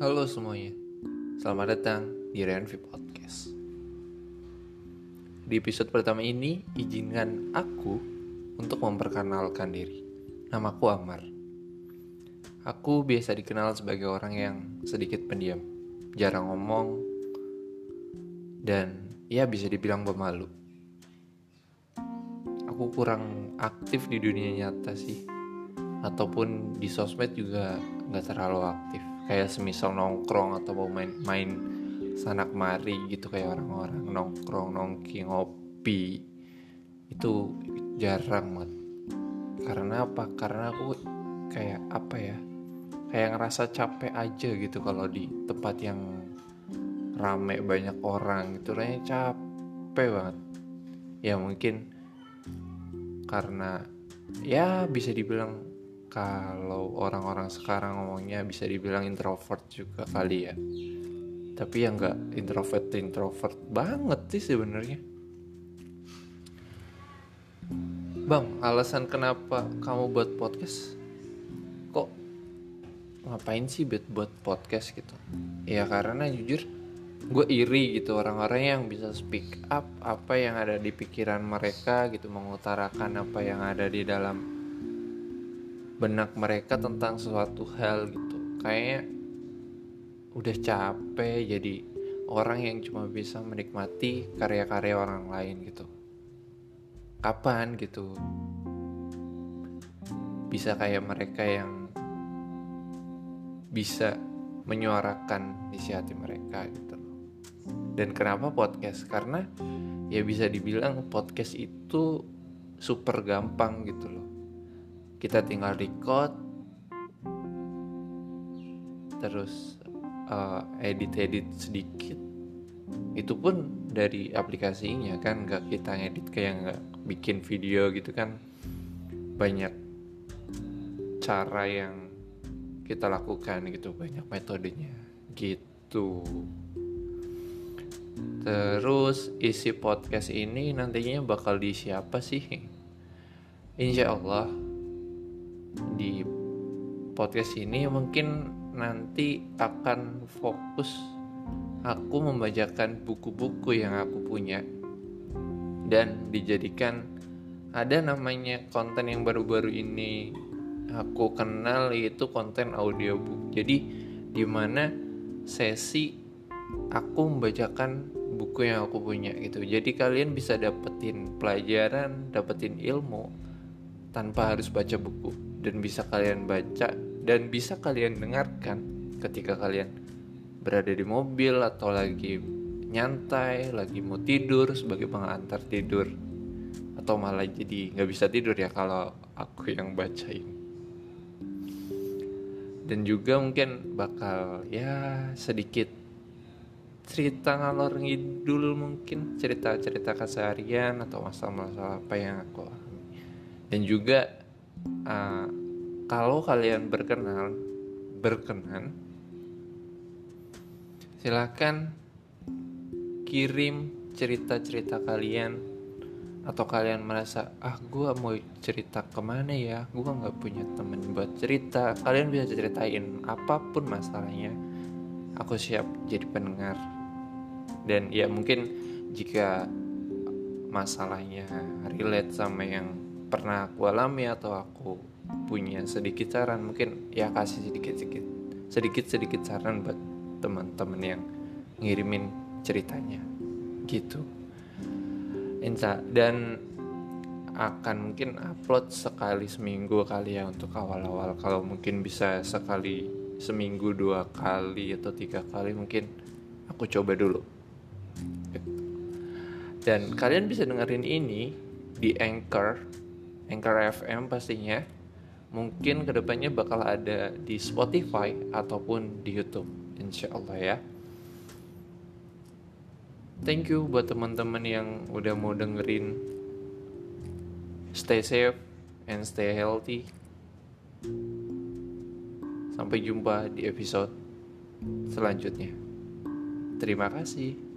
Halo semuanya, selamat datang di Renvi Podcast. Di episode pertama ini, izinkan aku untuk memperkenalkan diri. Namaku Amar. Aku biasa dikenal sebagai orang yang sedikit pendiam, jarang ngomong, dan ya bisa dibilang pemalu. Aku kurang aktif di dunia nyata sih, ataupun di sosmed juga nggak terlalu aktif kayak semisal nongkrong atau mau main-main sanak mari gitu kayak orang-orang nongkrong nongki ngopi. Itu jarang banget karena apa? Karena aku kayak apa ya? Kayak ngerasa capek aja gitu kalau di tempat yang rame banyak orang gitu. Rasanya capek banget. Ya mungkin karena ya bisa dibilang kalau orang-orang sekarang ngomongnya bisa dibilang introvert juga kali ya. Tapi ya nggak introvert introvert banget sih sebenarnya. Bang alasan kenapa kamu buat podcast? Kok ngapain sih buat buat podcast gitu? Ya karena jujur gue iri gitu orang-orang yang bisa speak up apa yang ada di pikiran mereka gitu mengutarakan apa yang ada di dalam benak mereka tentang suatu hal gitu. Kayaknya udah capek jadi orang yang cuma bisa menikmati karya-karya orang lain gitu. Kapan gitu? Bisa kayak mereka yang bisa menyuarakan isi hati mereka gitu. Dan kenapa podcast? Karena ya bisa dibilang podcast itu super gampang gitu loh kita tinggal record terus uh, edit-edit sedikit. Itu pun dari aplikasinya kan nggak kita ngedit kayak nggak bikin video gitu kan. Banyak cara yang kita lakukan gitu banyak metodenya. Gitu. Terus isi podcast ini nantinya bakal diisi apa sih? Insya Allah di podcast ini mungkin nanti akan fokus aku membacakan buku-buku yang aku punya dan dijadikan ada namanya konten yang baru-baru ini aku kenal yaitu konten audiobook. Jadi di mana sesi aku membacakan buku yang aku punya gitu. Jadi kalian bisa dapetin pelajaran, dapetin ilmu tanpa harus baca buku. Dan bisa kalian baca dan bisa kalian dengarkan ketika kalian berada di mobil atau lagi nyantai, lagi mau tidur sebagai pengantar tidur. Atau malah jadi nggak bisa tidur ya kalau aku yang bacain. Dan juga mungkin bakal ya sedikit cerita ngalor ngidul mungkin cerita-cerita keseharian atau masalah-masalah apa yang aku dan juga uh, kalau kalian berkenan berkenan silahkan kirim cerita-cerita kalian atau kalian merasa ah gue mau cerita ke mana ya? Gue nggak punya temen buat cerita. Kalian bisa ceritain apa pun masalahnya aku siap jadi pendengar. Dan ya mungkin jika masalahnya relate sama yang pernah aku alami atau aku punya sedikit saran mungkin ya kasih sedikit sedikit sedikit sedikit saran buat teman-teman yang ngirimin ceritanya. Gitu. Insya dan akan mungkin upload sekali seminggu kali ya untuk awal-awal. Kalau mungkin bisa sekali seminggu dua kali atau tiga kali mungkin aku coba dulu. Dan kalian bisa dengerin ini di Anchor Anchor FM pastinya mungkin ke depannya bakal ada di Spotify ataupun di YouTube insya Allah ya. Thank you buat teman-teman yang udah mau dengerin. Stay safe and stay healthy. Sampai jumpa di episode selanjutnya. Terima kasih